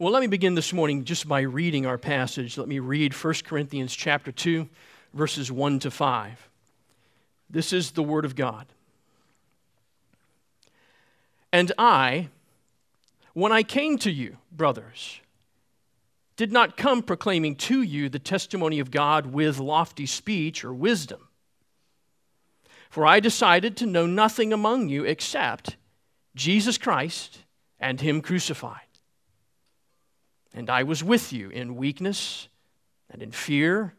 Well, let me begin this morning just by reading our passage. Let me read 1 Corinthians chapter 2, verses 1 to 5. This is the Word of God. And I, when I came to you, brothers, did not come proclaiming to you the testimony of God with lofty speech or wisdom. For I decided to know nothing among you except Jesus Christ and Him crucified. And I was with you in weakness and in fear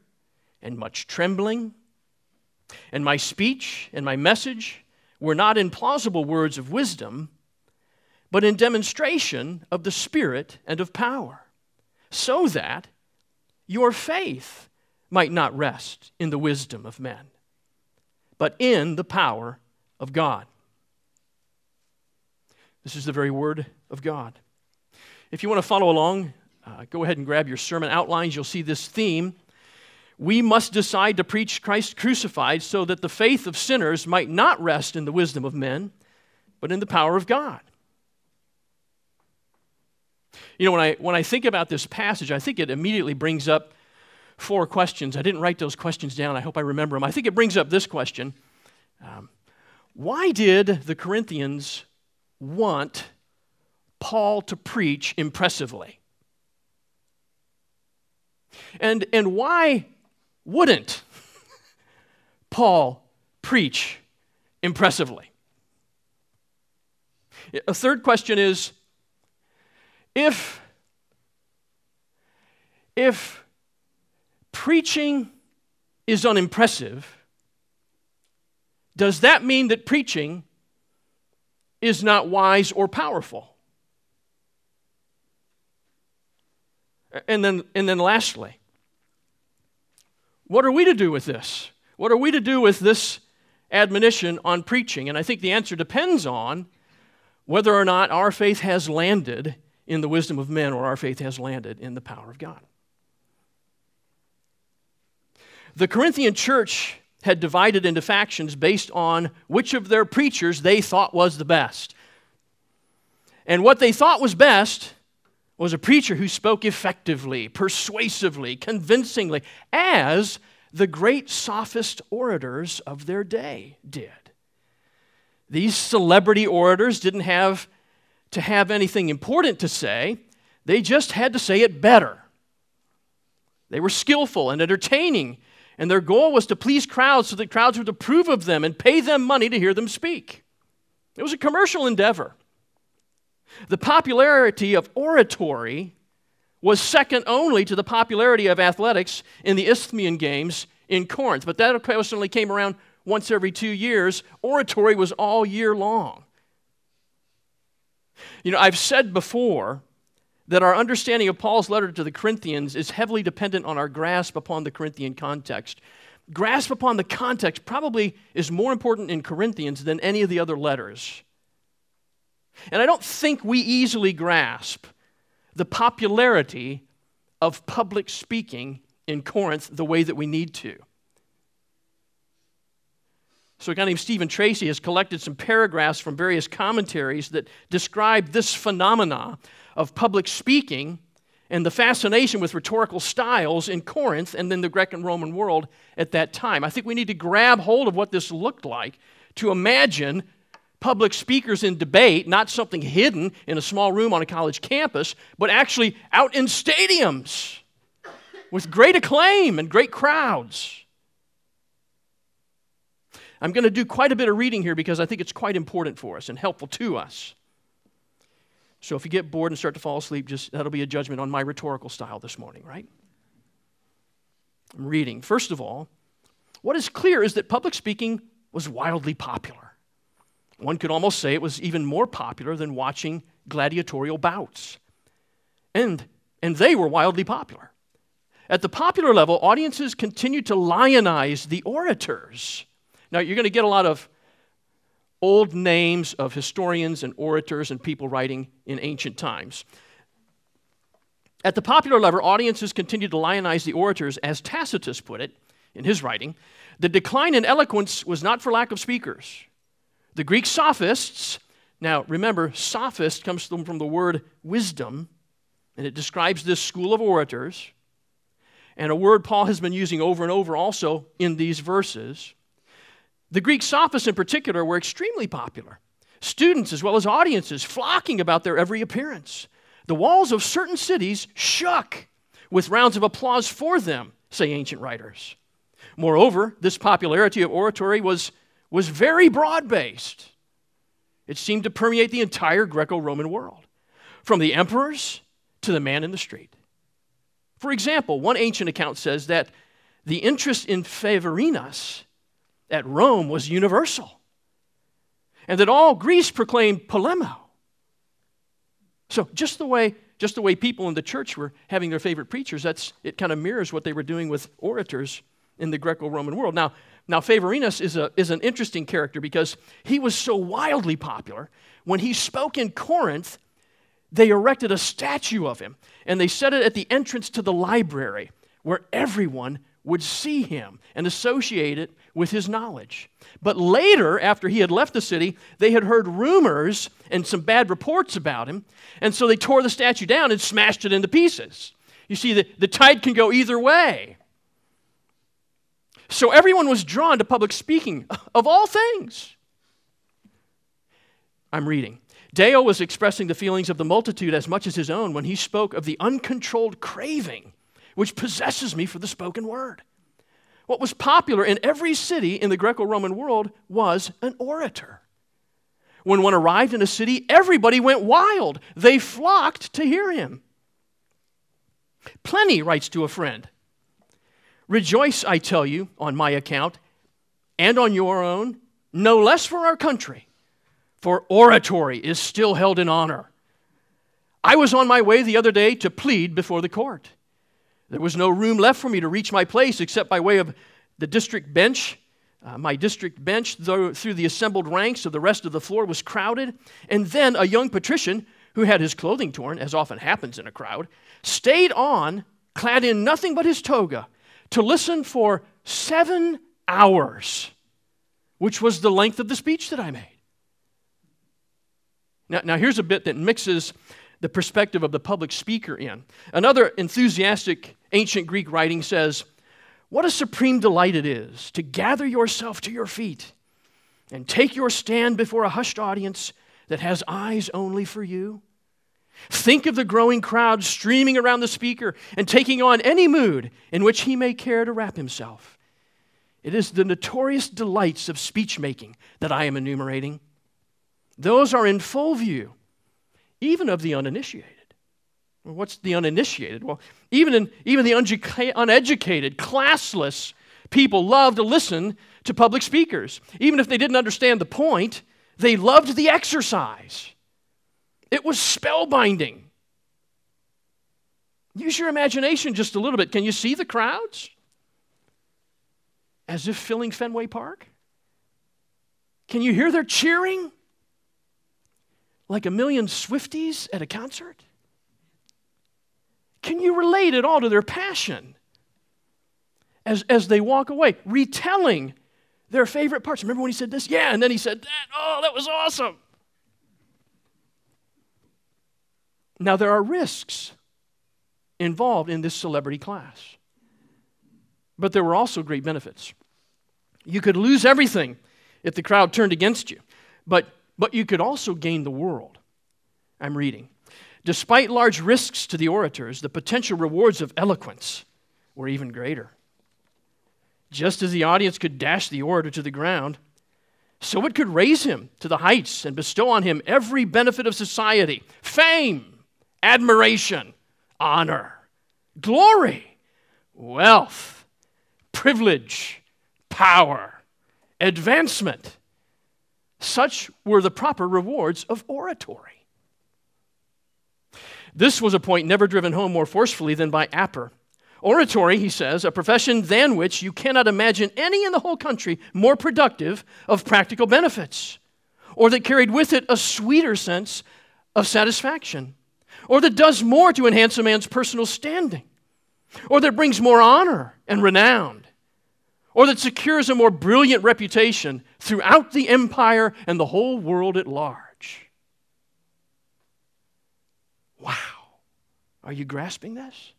and much trembling. And my speech and my message were not in plausible words of wisdom, but in demonstration of the Spirit and of power, so that your faith might not rest in the wisdom of men, but in the power of God. This is the very word of God. If you want to follow along, uh, go ahead and grab your sermon outlines. You'll see this theme. We must decide to preach Christ crucified so that the faith of sinners might not rest in the wisdom of men, but in the power of God. You know, when I, when I think about this passage, I think it immediately brings up four questions. I didn't write those questions down. I hope I remember them. I think it brings up this question um, Why did the Corinthians want Paul to preach impressively? And, and why wouldn't Paul preach impressively? A third question is if, if preaching is unimpressive, does that mean that preaching is not wise or powerful? And then, and then lastly, what are we to do with this? What are we to do with this admonition on preaching? And I think the answer depends on whether or not our faith has landed in the wisdom of men or our faith has landed in the power of God. The Corinthian church had divided into factions based on which of their preachers they thought was the best. And what they thought was best was a preacher who spoke effectively, persuasively, convincingly, as the great sophist orators of their day did. These celebrity orators didn't have to have anything important to say, they just had to say it better. They were skillful and entertaining, and their goal was to please crowds so that crowds would approve of them and pay them money to hear them speak. It was a commercial endeavor. The popularity of oratory was second only to the popularity of athletics in the Isthmian Games in Corinth, but that occasionally came around once every two years. Oratory was all year long. You know, I've said before that our understanding of Paul's letter to the Corinthians is heavily dependent on our grasp upon the Corinthian context. Grasp upon the context probably is more important in Corinthians than any of the other letters. And I don't think we easily grasp the popularity of public speaking in Corinth the way that we need to. So, a guy named Stephen Tracy has collected some paragraphs from various commentaries that describe this phenomena of public speaking and the fascination with rhetorical styles in Corinth and then the Greek and Roman world at that time. I think we need to grab hold of what this looked like to imagine public speakers in debate, not something hidden in a small room on a college campus, but actually out in stadiums with great acclaim and great crowds. I'm going to do quite a bit of reading here because I think it's quite important for us and helpful to us. So if you get bored and start to fall asleep, just that'll be a judgment on my rhetorical style this morning, right? I'm reading. First of all, what is clear is that public speaking was wildly popular. One could almost say it was even more popular than watching gladiatorial bouts. And, and they were wildly popular. At the popular level, audiences continued to lionize the orators. Now, you're going to get a lot of old names of historians and orators and people writing in ancient times. At the popular level, audiences continued to lionize the orators, as Tacitus put it in his writing. The decline in eloquence was not for lack of speakers. The Greek sophists, now remember, sophist comes from the word wisdom, and it describes this school of orators, and a word Paul has been using over and over also in these verses. The Greek sophists, in particular, were extremely popular. Students as well as audiences flocking about their every appearance. The walls of certain cities shook with rounds of applause for them, say ancient writers. Moreover, this popularity of oratory was, was very broad based. It seemed to permeate the entire Greco Roman world, from the emperors to the man in the street. For example, one ancient account says that the interest in Favorinus at Rome was universal, and that all Greece proclaimed polemo. So, just the way just the way people in the church were having their favorite preachers, that's, it kind of mirrors what they were doing with orators in the Greco Roman world. Now, now Favorinus is, a, is an interesting character because he was so wildly popular. When he spoke in Corinth, they erected a statue of him and they set it at the entrance to the library where everyone would see him and associate it with his knowledge. But later, after he had left the city, they had heard rumors and some bad reports about him, and so they tore the statue down and smashed it into pieces. You see, the, the tide can go either way. So everyone was drawn to public speaking of all things. I'm reading. Dio was expressing the feelings of the multitude as much as his own when he spoke of the uncontrolled craving which possesses me for the spoken word. What was popular in every city in the Greco Roman world was an orator. When one arrived in a city, everybody went wild. They flocked to hear him. Pliny writes to a friend Rejoice, I tell you, on my account, and on your own, no less for our country for oratory is still held in honor. I was on my way the other day to plead before the court. There was no room left for me to reach my place except by way of the district bench. Uh, my district bench, though, through the assembled ranks of the rest of the floor, was crowded. And then a young patrician, who had his clothing torn, as often happens in a crowd, stayed on, clad in nothing but his toga, to listen for seven hours, which was the length of the speech that I made. Now, now here's a bit that mixes the perspective of the public speaker in. Another enthusiastic ancient Greek writing says, What a supreme delight it is to gather yourself to your feet and take your stand before a hushed audience that has eyes only for you. Think of the growing crowd streaming around the speaker and taking on any mood in which he may care to wrap himself. It is the notorious delights of speech making that I am enumerating. Those are in full view, even of the uninitiated. Well, what's the uninitiated? Well, even, in, even the uneducated, classless people love to listen to public speakers. Even if they didn't understand the point, they loved the exercise. It was spellbinding. Use your imagination just a little bit. Can you see the crowds? As if filling Fenway Park? Can you hear their cheering? like a million Swifties at a concert? Can you relate at all to their passion as, as they walk away, retelling their favorite parts? Remember when he said this? Yeah, and then he said that. Oh, that was awesome. Now, there are risks involved in this celebrity class, but there were also great benefits. You could lose everything if the crowd turned against you, but but you could also gain the world. I'm reading. Despite large risks to the orators, the potential rewards of eloquence were even greater. Just as the audience could dash the orator to the ground, so it could raise him to the heights and bestow on him every benefit of society fame, admiration, honor, glory, wealth, privilege, power, advancement such were the proper rewards of oratory. This was a point never driven home more forcefully than by Aper. Oratory, he says, a profession than which you cannot imagine any in the whole country more productive of practical benefits, or that carried with it a sweeter sense of satisfaction, or that does more to enhance a man's personal standing, or that brings more honor and renown, or that secures a more brilliant reputation throughout the empire and the whole world at large. Wow. Are you grasping this?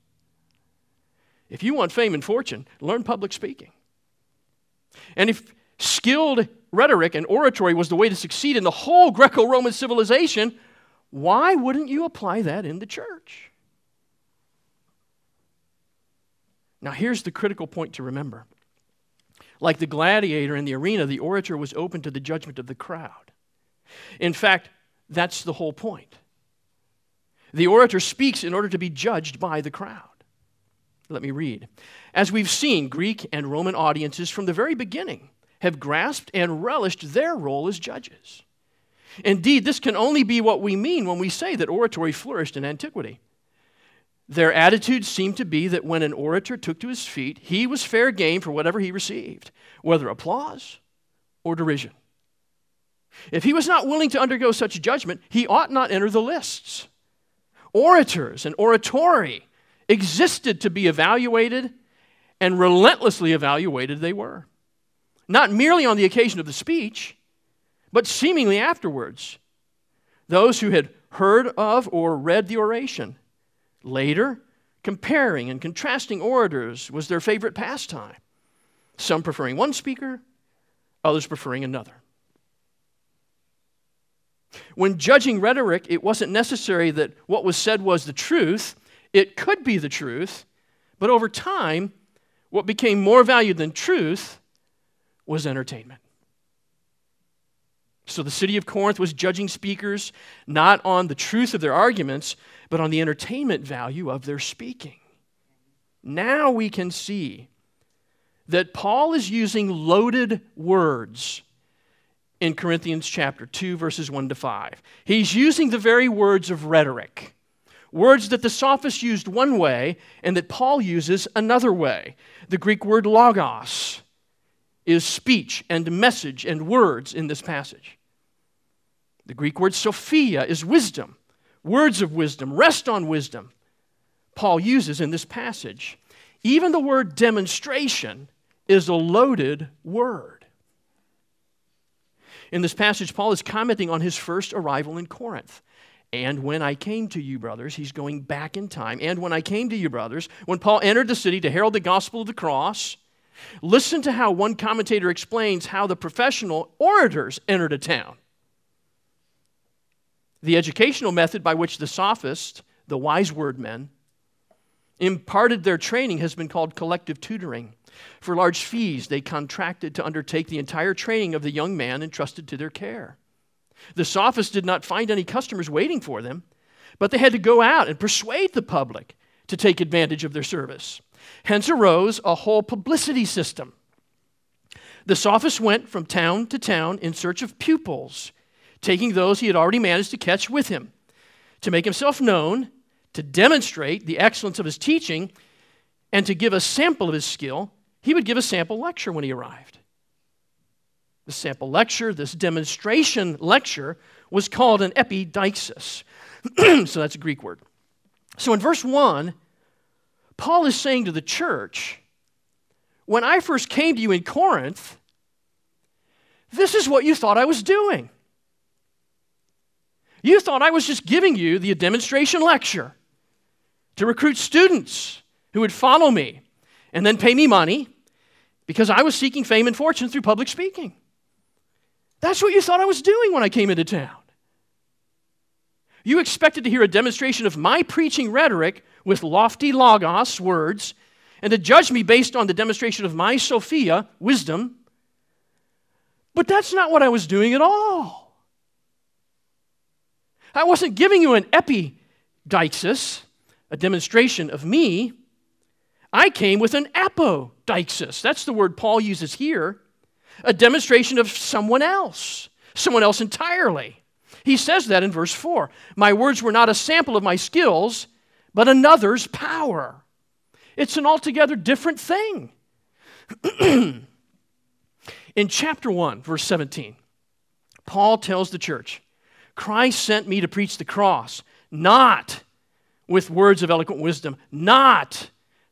If you want fame and fortune, learn public speaking. And if skilled rhetoric and oratory was the way to succeed in the whole Greco Roman civilization, why wouldn't you apply that in the church? Now, here's the critical point to remember. Like the gladiator in the arena, the orator was open to the judgment of the crowd. In fact, that's the whole point. The orator speaks in order to be judged by the crowd. Let me read. As we've seen, Greek and Roman audiences from the very beginning have grasped and relished their role as judges. Indeed, this can only be what we mean when we say that oratory flourished in antiquity. Their attitude seemed to be that when an orator took to his feet, he was fair game for whatever he received, whether applause or derision. If he was not willing to undergo such judgment, he ought not enter the lists. Orators and oratory existed to be evaluated, and relentlessly evaluated they were. Not merely on the occasion of the speech, but seemingly afterwards. Those who had heard of or read the oration. Later, comparing and contrasting orators was their favorite pastime, some preferring one speaker, others preferring another. When judging rhetoric, it wasn't necessary that what was said was the truth, it could be the truth, but over time, what became more valued than truth was entertainment. So the city of Corinth was judging speakers not on the truth of their arguments, but on the entertainment value of their speaking. Now we can see that Paul is using loaded words in Corinthians chapter 2, verses 1 to 5. He's using the very words of rhetoric. Words that the sophists used one way and that Paul uses another way. The Greek word logos is speech and message and words in this passage. The Greek word sophia is wisdom, words of wisdom, rest on wisdom. Paul uses in this passage. Even the word demonstration is a loaded word. In this passage, Paul is commenting on his first arrival in Corinth. And when I came to you, brothers, he's going back in time. And when I came to you, brothers, when Paul entered the city to herald the gospel of the cross, listen to how one commentator explains how the professional orators entered a town. The educational method by which the sophists, the wise word men, imparted their training has been called collective tutoring. For large fees, they contracted to undertake the entire training of the young man entrusted to their care. The sophists did not find any customers waiting for them, but they had to go out and persuade the public to take advantage of their service. Hence arose a whole publicity system. The sophist went from town to town in search of pupils, taking those he had already managed to catch with him. To make himself known, to demonstrate the excellence of his teaching, and to give a sample of his skill, he would give a sample lecture when he arrived. The sample lecture, this demonstration lecture, was called an epideixis. so that's a Greek word. So in verse 1, Paul is saying to the church, when I first came to you in Corinth, this is what you thought I was doing. You thought I was just giving you the demonstration lecture to recruit students who would follow me and then pay me money because I was seeking fame and fortune through public speaking. That's what you thought I was doing when I came into town. You expected to hear a demonstration of my preaching rhetoric with lofty logos words and to judge me based on the demonstration of my Sophia, wisdom. But that's not what I was doing at all. I wasn't giving you an epideixis, a demonstration of me. I came with an apodeixis. That's the word Paul uses here a demonstration of someone else, someone else entirely. He says that in verse 4. My words were not a sample of my skills, but another's power. It's an altogether different thing. in chapter 1, verse 17, Paul tells the church Christ sent me to preach the cross, not with words of eloquent wisdom, not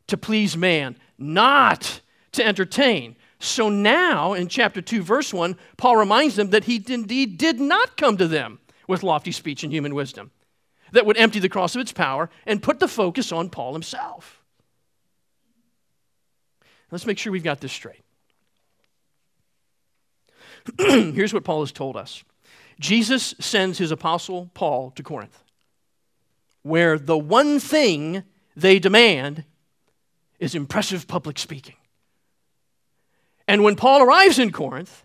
to please man, not to entertain, so now, in chapter 2, verse 1, Paul reminds them that he indeed did not come to them with lofty speech and human wisdom, that would empty the cross of its power and put the focus on Paul himself. Let's make sure we've got this straight. Here's what Paul has told us Jesus sends his apostle Paul to Corinth, where the one thing they demand is impressive public speaking. And when Paul arrives in Corinth,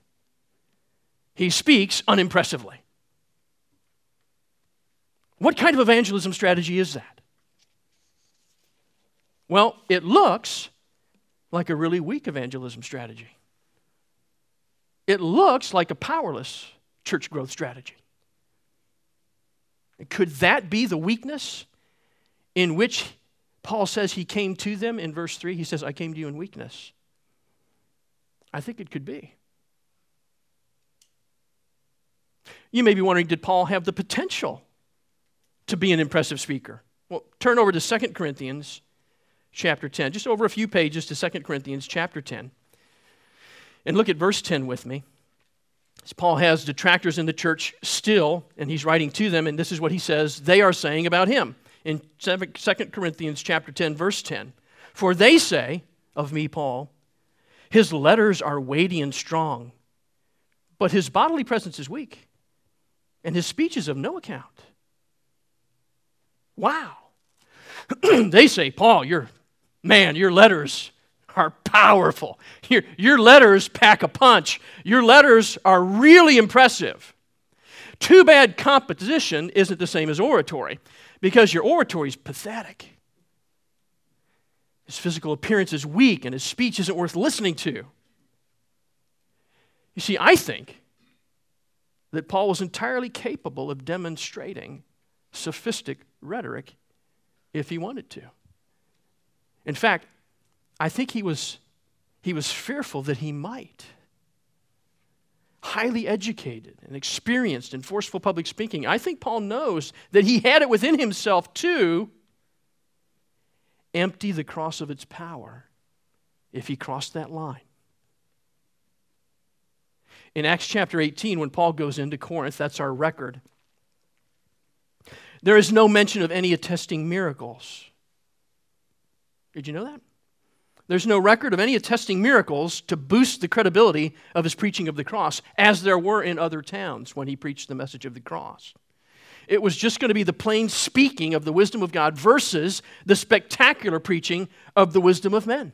he speaks unimpressively. What kind of evangelism strategy is that? Well, it looks like a really weak evangelism strategy. It looks like a powerless church growth strategy. Could that be the weakness in which Paul says he came to them in verse 3? He says, I came to you in weakness. I think it could be. You may be wondering did Paul have the potential to be an impressive speaker? Well, turn over to 2 Corinthians chapter 10, just over a few pages to 2 Corinthians chapter 10. And look at verse 10 with me. Paul has detractors in the church still, and he's writing to them, and this is what he says they are saying about him in 2 Corinthians chapter 10, verse 10. For they say of me, Paul, his letters are weighty and strong, but his bodily presence is weak, and his speech is of no account. Wow. they say, Paul, your man, your letters are powerful. Your, your letters pack a punch. Your letters are really impressive. Too bad composition isn't the same as oratory because your oratory is pathetic. His physical appearance is weak and his speech isn't worth listening to. You see, I think that Paul was entirely capable of demonstrating sophistic rhetoric if he wanted to. In fact, I think he was, he was fearful that he might. Highly educated and experienced in forceful public speaking. I think Paul knows that he had it within himself to empty the cross of its power if he crossed that line. In Acts chapter 18, when Paul goes into Corinth, that's our record, there is no mention of any attesting miracles. Did you know that? There's no record of any attesting miracles to boost the credibility of his preaching of the cross, as there were in other towns when he preached the message of the cross. It was just going to be the plain speaking of the wisdom of God versus the spectacular preaching of the wisdom of men.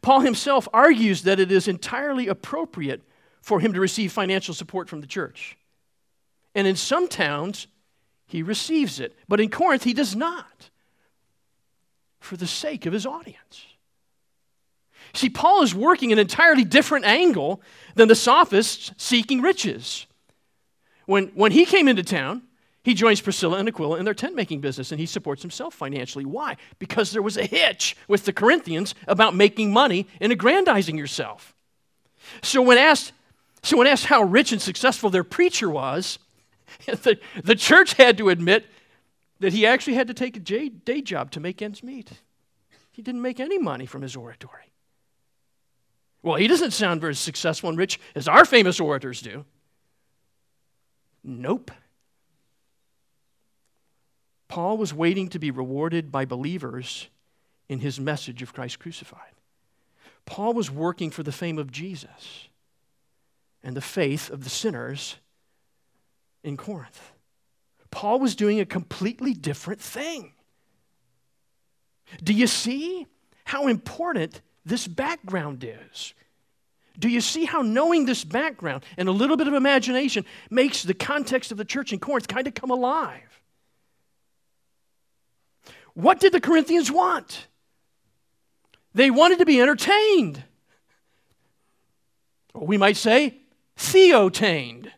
Paul himself argues that it is entirely appropriate for him to receive financial support from the church. And in some towns, he receives it. But in Corinth, he does not for the sake of his audience. See, Paul is working an entirely different angle than the sophists seeking riches. When, when he came into town, he joins Priscilla and Aquila in their tent making business and he supports himself financially. Why? Because there was a hitch with the Corinthians about making money and aggrandizing yourself. So when asked, so when asked how rich and successful their preacher was, the, the church had to admit that he actually had to take a day job to make ends meet. He didn't make any money from his oratory. Well, he doesn't sound very successful and rich as our famous orators do. Nope. Paul was waiting to be rewarded by believers in his message of Christ crucified. Paul was working for the fame of Jesus and the faith of the sinners in Corinth. Paul was doing a completely different thing. Do you see how important this background is? Do you see how knowing this background and a little bit of imagination makes the context of the church in Corinth kind of come alive? What did the Corinthians want? They wanted to be entertained. Or we might say, theotained.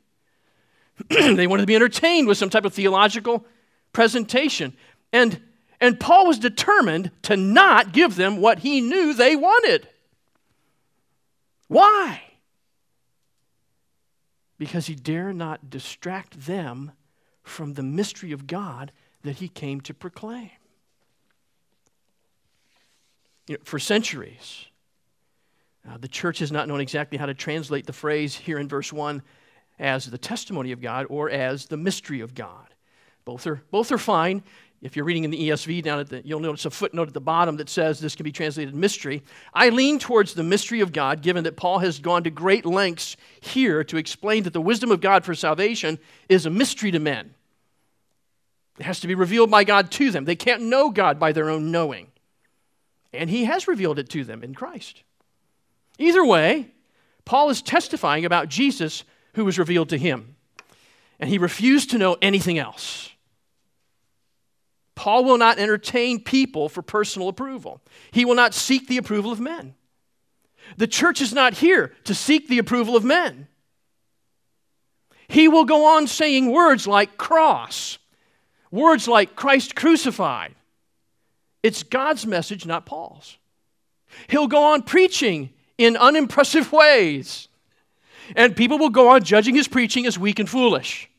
they wanted to be entertained with some type of theological presentation. And, and Paul was determined to not give them what he knew they wanted. Why? Because he dare not distract them from the mystery of God that he came to proclaim. You know, for centuries, uh, the church has not known exactly how to translate the phrase here in verse 1 as the testimony of God or as the mystery of God. Both are, both are fine. If you're reading in the ESV down at the, you'll notice a footnote at the bottom that says this can be translated mystery. I lean towards the mystery of God, given that Paul has gone to great lengths here to explain that the wisdom of God for salvation is a mystery to men. It has to be revealed by God to them. They can't know God by their own knowing. And he has revealed it to them in Christ. Either way, Paul is testifying about Jesus who was revealed to him. And he refused to know anything else. Paul will not entertain people for personal approval. He will not seek the approval of men. The church is not here to seek the approval of men. He will go on saying words like cross, words like Christ crucified. It's God's message, not Paul's. He'll go on preaching in unimpressive ways, and people will go on judging his preaching as weak and foolish.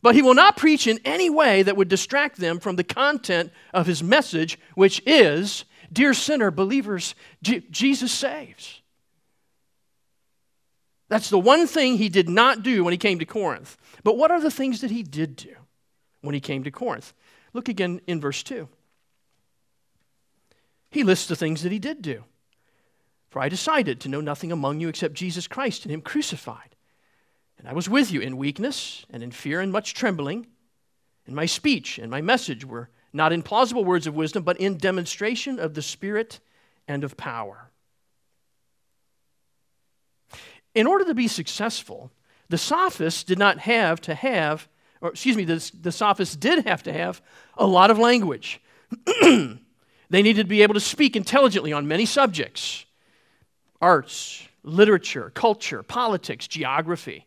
But he will not preach in any way that would distract them from the content of his message, which is Dear sinner, believers, J- Jesus saves. That's the one thing he did not do when he came to Corinth. But what are the things that he did do when he came to Corinth? Look again in verse 2. He lists the things that he did do. For I decided to know nothing among you except Jesus Christ and him crucified. And I was with you in weakness and in fear and much trembling. And my speech and my message were not in plausible words of wisdom, but in demonstration of the Spirit and of power. In order to be successful, the sophists did not have to have, or excuse me, the, the sophists did have to have a lot of language. they needed to be able to speak intelligently on many subjects arts, literature, culture, politics, geography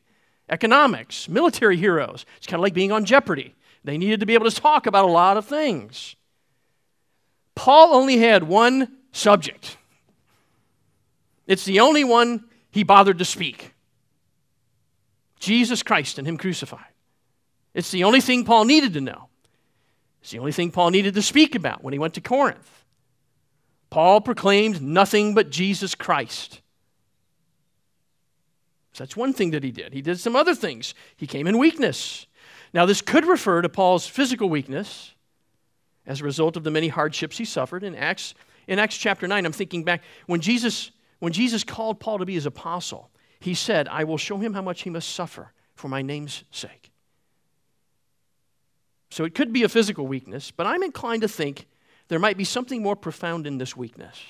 economics, military heroes. It's kind of like being on Jeopardy. They needed to be able to talk about a lot of things. Paul only had one subject. It's the only one he bothered to speak Jesus Christ and Him crucified. It's the only thing Paul needed to know. It's the only thing Paul needed to speak about when he went to Corinth. Paul proclaimed nothing but Jesus Christ. So that's one thing that he did. He did some other things. He came in weakness. Now, this could refer to Paul's physical weakness as a result of the many hardships he suffered. In Acts, in Acts chapter 9, I'm thinking back when Jesus, when Jesus called Paul to be his apostle, he said, I will show him how much he must suffer for my name's sake. So it could be a physical weakness, but I'm inclined to think there might be something more profound in this weakness.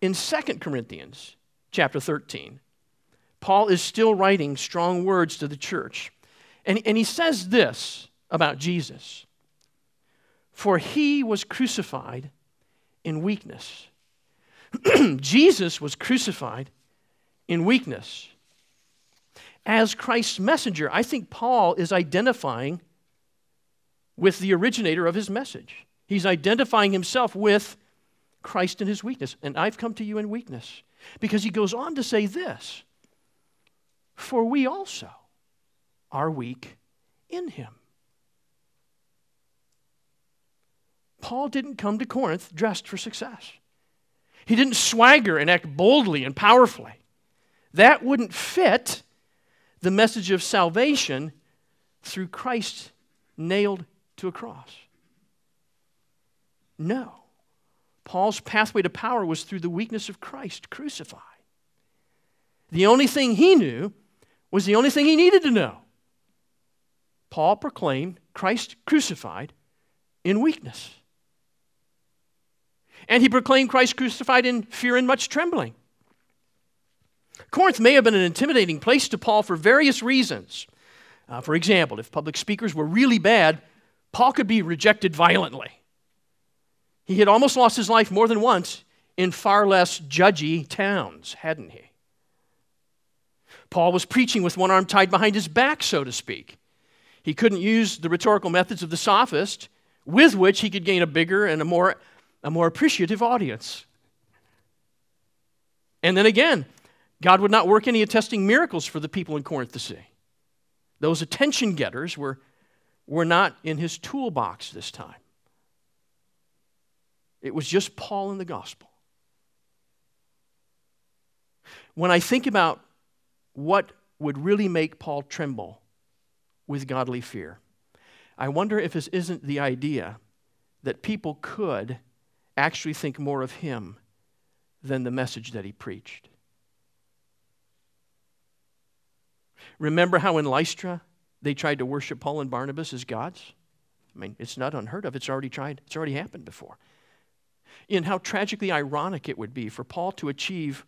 In 2 Corinthians chapter 13, Paul is still writing strong words to the church. And, and he says this about Jesus For he was crucified in weakness. Jesus was crucified in weakness. As Christ's messenger, I think Paul is identifying with the originator of his message. He's identifying himself with Christ in his weakness. And I've come to you in weakness. Because he goes on to say this for we also are weak in him. Paul didn't come to Corinth dressed for success. He didn't swagger and act boldly and powerfully. That wouldn't fit the message of salvation through Christ nailed to a cross. No. Paul's pathway to power was through the weakness of Christ crucified. The only thing he knew was the only thing he needed to know. Paul proclaimed Christ crucified in weakness. And he proclaimed Christ crucified in fear and much trembling. Corinth may have been an intimidating place to Paul for various reasons. Uh, for example, if public speakers were really bad, Paul could be rejected violently. He had almost lost his life more than once in far less judgy towns, hadn't he? Paul was preaching with one arm tied behind his back, so to speak. He couldn't use the rhetorical methods of the sophist, with which he could gain a bigger and a more, a more appreciative audience. And then again, God would not work any attesting miracles for the people in Corinth to see. Those attention getters were, were not in his toolbox this time. It was just Paul and the gospel. When I think about what would really make Paul tremble with godly fear. I wonder if this isn't the idea that people could actually think more of him than the message that he preached. Remember how in Lystra they tried to worship Paul and Barnabas as gods? I mean, it's not unheard of. It's already tried, it's already happened before. In how tragically ironic it would be for Paul to achieve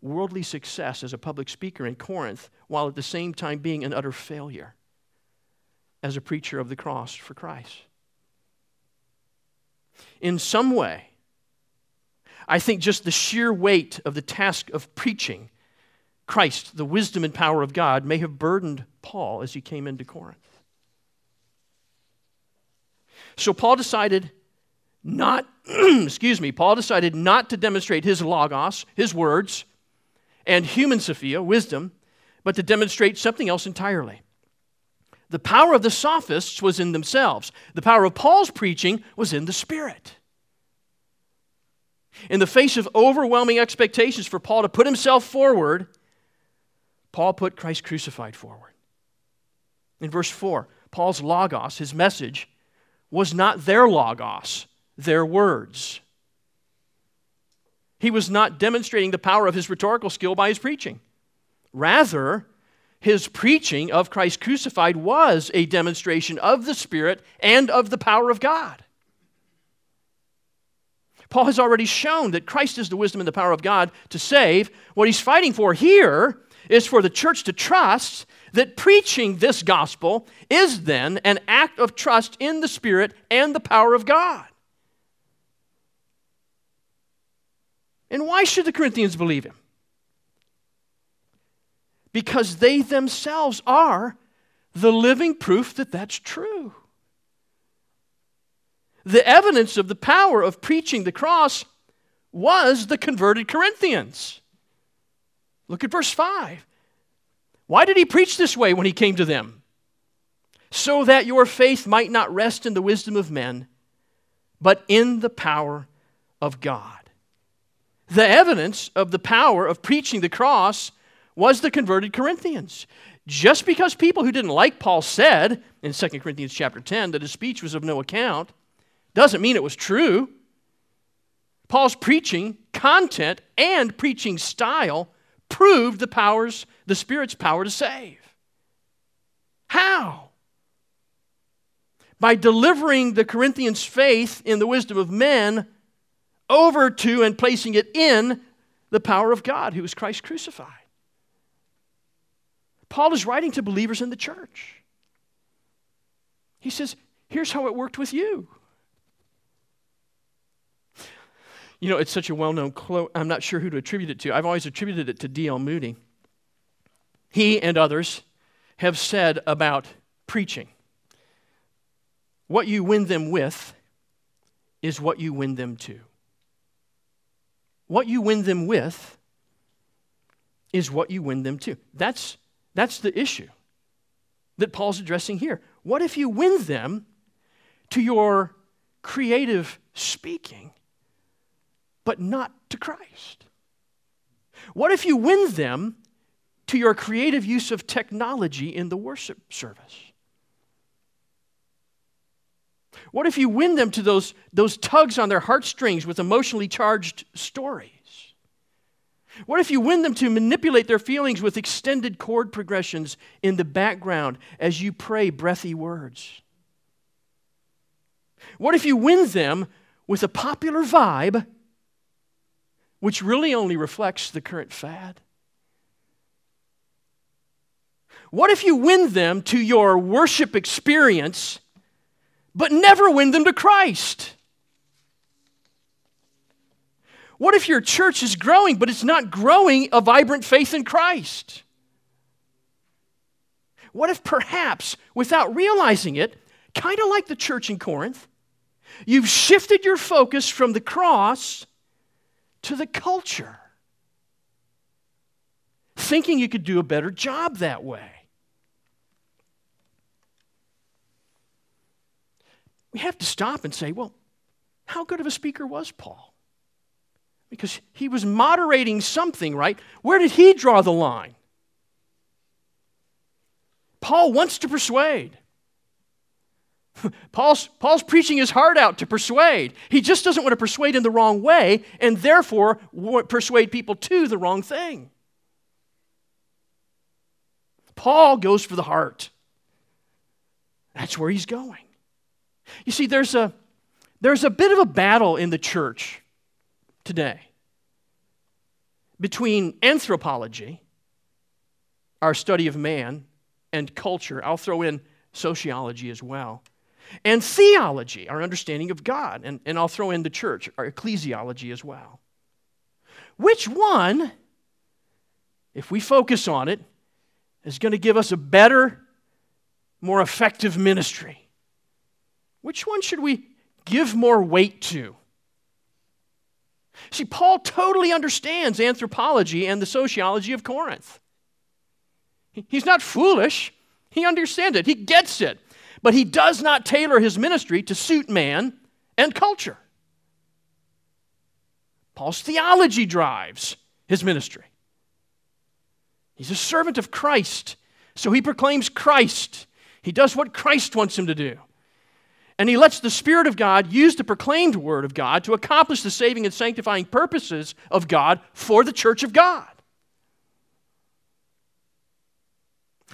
worldly success as a public speaker in Corinth while at the same time being an utter failure as a preacher of the cross for Christ. In some way, I think just the sheer weight of the task of preaching Christ, the wisdom and power of God, may have burdened Paul as he came into Corinth. So Paul decided not, excuse me, Paul decided not to demonstrate his logos, his words, and human Sophia, wisdom, but to demonstrate something else entirely. The power of the sophists was in themselves. The power of Paul's preaching was in the Spirit. In the face of overwhelming expectations for Paul to put himself forward, Paul put Christ crucified forward. In verse 4, Paul's logos, his message, was not their logos, their words. He was not demonstrating the power of his rhetorical skill by his preaching. Rather, his preaching of Christ crucified was a demonstration of the Spirit and of the power of God. Paul has already shown that Christ is the wisdom and the power of God to save. What he's fighting for here is for the church to trust that preaching this gospel is then an act of trust in the Spirit and the power of God. And why should the Corinthians believe him? because they themselves are the living proof that that's true. The evidence of the power of preaching the cross was the converted Corinthians. Look at verse 5. Why did he preach this way when he came to them? So that your faith might not rest in the wisdom of men, but in the power of God. The evidence of the power of preaching the cross was the converted Corinthians. Just because people who didn't like Paul said in 2 Corinthians chapter 10 that his speech was of no account doesn't mean it was true. Paul's preaching content and preaching style proved the powers, the Spirit's power to save. How? By delivering the Corinthians' faith in the wisdom of men over to and placing it in the power of God, who is Christ crucified. Paul is writing to believers in the church. He says, Here's how it worked with you. You know, it's such a well known quote, I'm not sure who to attribute it to. I've always attributed it to D.L. Moody. He and others have said about preaching what you win them with is what you win them to. What you win them with is what you win them to. That's that's the issue that Paul's addressing here. What if you win them to your creative speaking, but not to Christ? What if you win them to your creative use of technology in the worship service? What if you win them to those, those tugs on their heartstrings with emotionally charged stories? What if you win them to manipulate their feelings with extended chord progressions in the background as you pray breathy words? What if you win them with a popular vibe which really only reflects the current fad? What if you win them to your worship experience but never win them to Christ? What if your church is growing, but it's not growing a vibrant faith in Christ? What if perhaps, without realizing it, kind of like the church in Corinth, you've shifted your focus from the cross to the culture, thinking you could do a better job that way? We have to stop and say, well, how good of a speaker was Paul? Because he was moderating something, right? Where did he draw the line? Paul wants to persuade. Paul's, Paul's preaching his heart out to persuade. He just doesn't want to persuade in the wrong way and therefore persuade people to the wrong thing. Paul goes for the heart. That's where he's going. You see, there's a, there's a bit of a battle in the church today between anthropology, our study of man, and culture. I'll throw in sociology as well. And theology, our understanding of God. And, and I'll throw in the church, our ecclesiology as well. Which one, if we focus on it, is going to give us a better, more effective ministry? Which one should we give more weight to? See, Paul totally understands anthropology and the sociology of Corinth. He's not foolish. He understands it. He gets it. But he does not tailor his ministry to suit man and culture. Paul's theology drives his ministry. He's a servant of Christ, so he proclaims Christ. He does what Christ wants him to do. And he lets the Spirit of God use the proclaimed Word of God to accomplish the saving and sanctifying purposes of God for the church of God.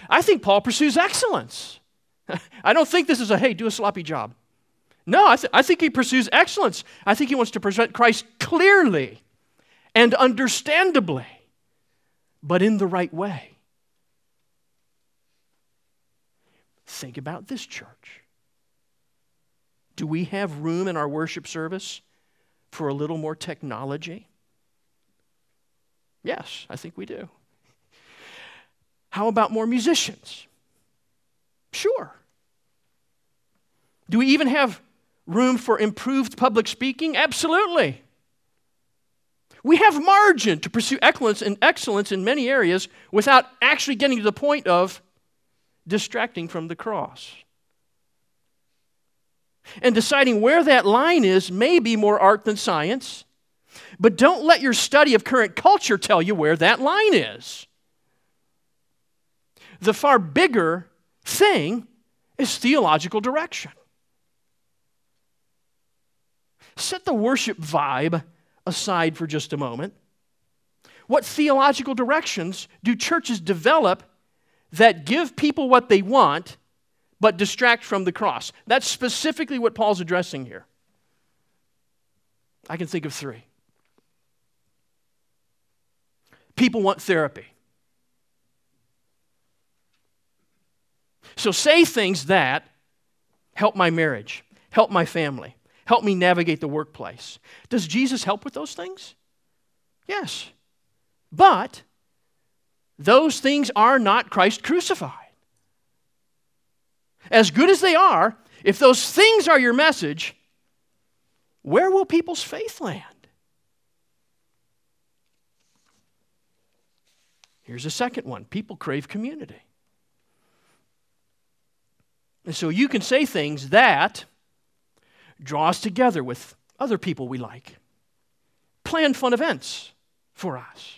I think Paul pursues excellence. I don't think this is a, hey, do a sloppy job. No, I, th- I think he pursues excellence. I think he wants to present Christ clearly and understandably, but in the right way. Think about this church. Do we have room in our worship service for a little more technology? Yes, I think we do. How about more musicians? Sure. Do we even have room for improved public speaking? Absolutely. We have margin to pursue excellence and excellence in many areas without actually getting to the point of distracting from the cross. And deciding where that line is may be more art than science, but don't let your study of current culture tell you where that line is the far bigger thing is theological direction. Set the worship vibe aside for just a moment. What theological directions do churches develop that give people what they want but distract from the cross? That's specifically what Paul's addressing here. I can think of three. People want therapy. So say things that help my marriage, help my family, help me navigate the workplace. Does Jesus help with those things? Yes. But those things are not Christ crucified. As good as they are, if those things are your message, where will people's faith land? Here's a second one people crave community. And so you can say things that draw us together with other people we like. Plan fun events for us.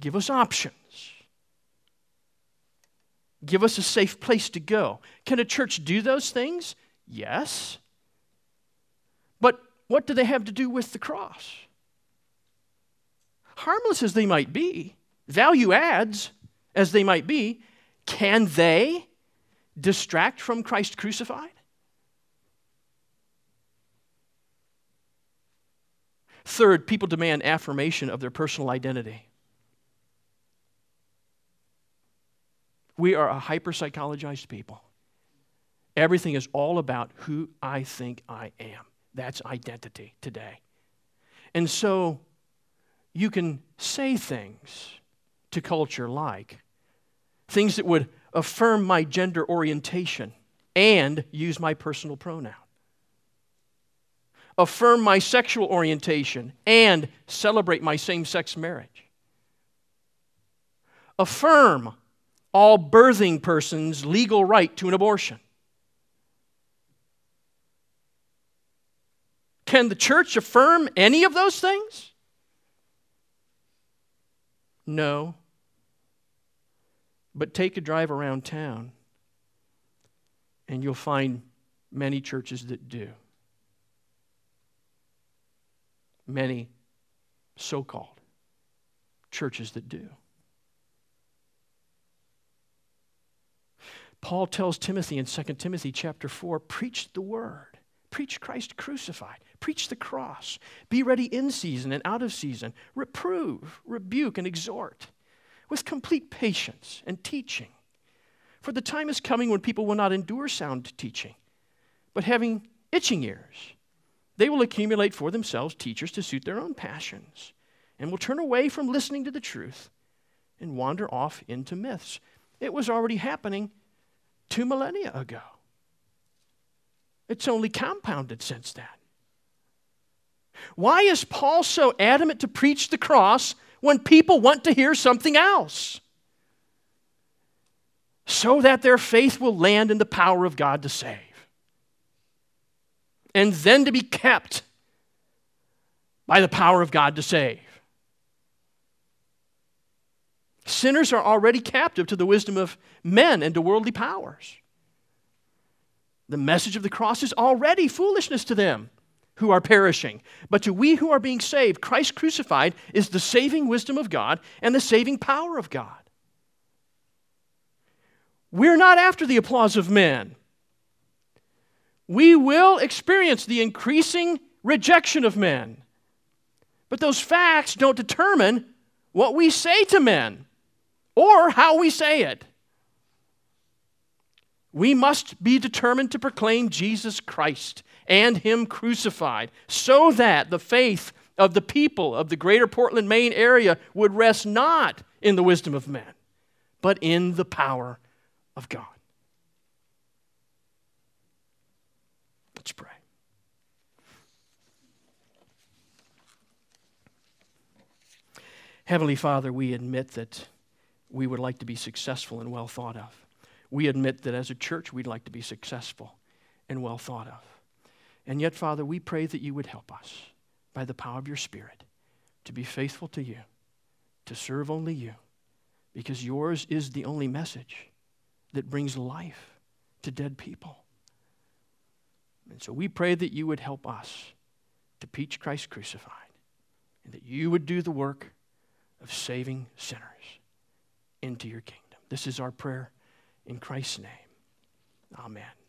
Give us options. Give us a safe place to go. Can a church do those things? Yes. But what do they have to do with the cross? Harmless as they might be, value adds as they might be, can they distract from Christ crucified? Third, people demand affirmation of their personal identity. We are a hyper psychologized people. Everything is all about who I think I am. That's identity today. And so you can say things to culture like things that would affirm my gender orientation and use my personal pronoun. Affirm my sexual orientation and celebrate my same sex marriage. Affirm all birthing persons' legal right to an abortion. Can the church affirm any of those things? No. But take a drive around town, and you'll find many churches that do. Many so called churches that do. Paul tells Timothy in 2 Timothy chapter 4 preach the word. Preach Christ crucified. Preach the cross. Be ready in season and out of season. Reprove, rebuke, and exhort with complete patience and teaching. For the time is coming when people will not endure sound teaching, but having itching ears, they will accumulate for themselves teachers to suit their own passions and will turn away from listening to the truth and wander off into myths. It was already happening two millennia ago. It's only compounded since then. Why is Paul so adamant to preach the cross when people want to hear something else? So that their faith will land in the power of God to save. And then to be kept by the power of God to save. Sinners are already captive to the wisdom of men and to worldly powers. The message of the cross is already foolishness to them who are perishing. But to we who are being saved, Christ crucified is the saving wisdom of God and the saving power of God. We're not after the applause of men. We will experience the increasing rejection of men. But those facts don't determine what we say to men or how we say it. We must be determined to proclaim Jesus Christ and Him crucified so that the faith of the people of the greater Portland, Maine area would rest not in the wisdom of men, but in the power of God. Let's pray. Heavenly Father, we admit that we would like to be successful and well thought of. We admit that as a church, we'd like to be successful and well thought of. And yet, Father, we pray that you would help us by the power of your Spirit to be faithful to you, to serve only you, because yours is the only message that brings life to dead people. And so we pray that you would help us to preach Christ crucified and that you would do the work of saving sinners into your kingdom. This is our prayer in Christ's name. Amen.